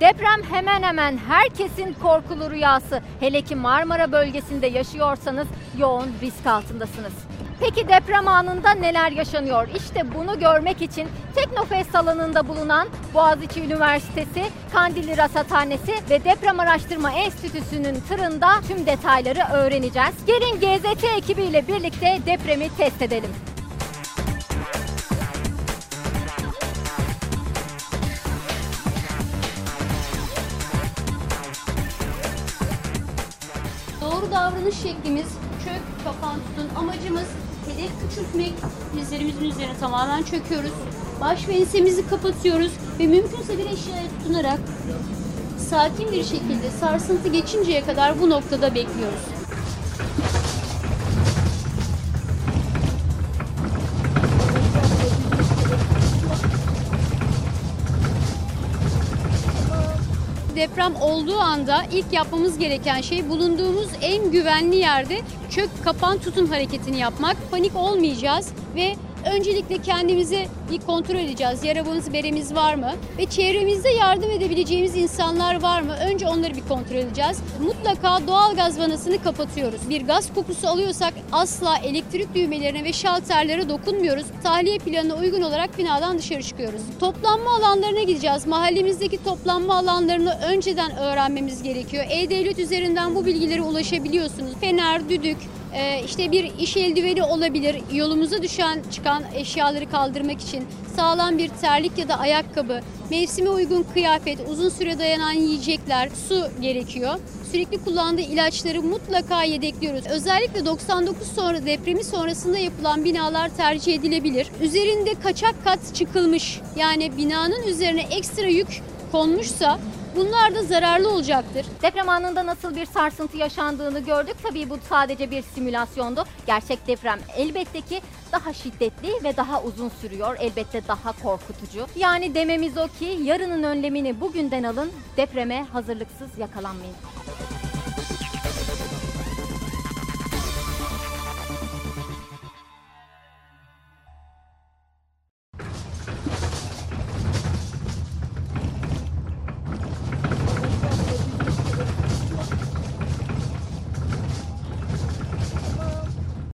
Deprem hemen hemen herkesin korkulu rüyası. Hele ki Marmara bölgesinde yaşıyorsanız yoğun risk altındasınız. Peki deprem anında neler yaşanıyor? İşte bunu görmek için Teknofest alanında bulunan Boğaziçi Üniversitesi, Kandilli Rasathanesi ve Deprem Araştırma Enstitüsü'nün tırında tüm detayları öğreneceğiz. Gelin GZT ekibiyle birlikte depremi test edelim. Davranış şeklimiz çök, kapan tutun. Amacımız hedef küçültmek. Dizlerimizin üzerine tamamen çöküyoruz. Baş ve ensemizi kapatıyoruz ve mümkünse bir eşyaya tutunarak sakin bir şekilde sarsıntı geçinceye kadar bu noktada bekliyoruz. Deprem olduğu anda ilk yapmamız gereken şey bulunduğumuz en güvenli yerde çök kapan tutun hareketini yapmak. Panik olmayacağız ve öncelikle kendimizi bir kontrol edeceğiz. Yaramız, beremiz var mı? Ve çevremizde yardım edebileceğimiz insanlar var mı? Önce onları bir kontrol edeceğiz. Mutlaka doğal gaz vanasını kapatıyoruz. Bir gaz kokusu alıyorsak asla elektrik düğmelerine ve şalterlere dokunmuyoruz. Tahliye planına uygun olarak binadan dışarı çıkıyoruz. Toplanma alanlarına gideceğiz. Mahallemizdeki toplanma alanlarını önceden öğrenmemiz gerekiyor. E-Devlet üzerinden bu bilgilere ulaşabiliyorsunuz. Fener, düdük, ee, işte bir iş eldiveni olabilir. Yolumuza düşen çıkan eşyaları kaldırmak için sağlam bir terlik ya da ayakkabı, mevsime uygun kıyafet, uzun süre dayanan yiyecekler, su gerekiyor. Sürekli kullandığı ilaçları mutlaka yedekliyoruz. Özellikle 99 sonra depremi sonrasında yapılan binalar tercih edilebilir. Üzerinde kaçak kat çıkılmış yani binanın üzerine ekstra yük konmuşsa bunlar da zararlı olacaktır. Deprem anında nasıl bir sarsıntı yaşandığını gördük. Tabii bu sadece bir simülasyondu. Gerçek deprem elbette ki daha şiddetli ve daha uzun sürüyor. Elbette daha korkutucu. Yani dememiz o ki yarının önlemini bugünden alın. Depreme hazırlıksız yakalanmayın.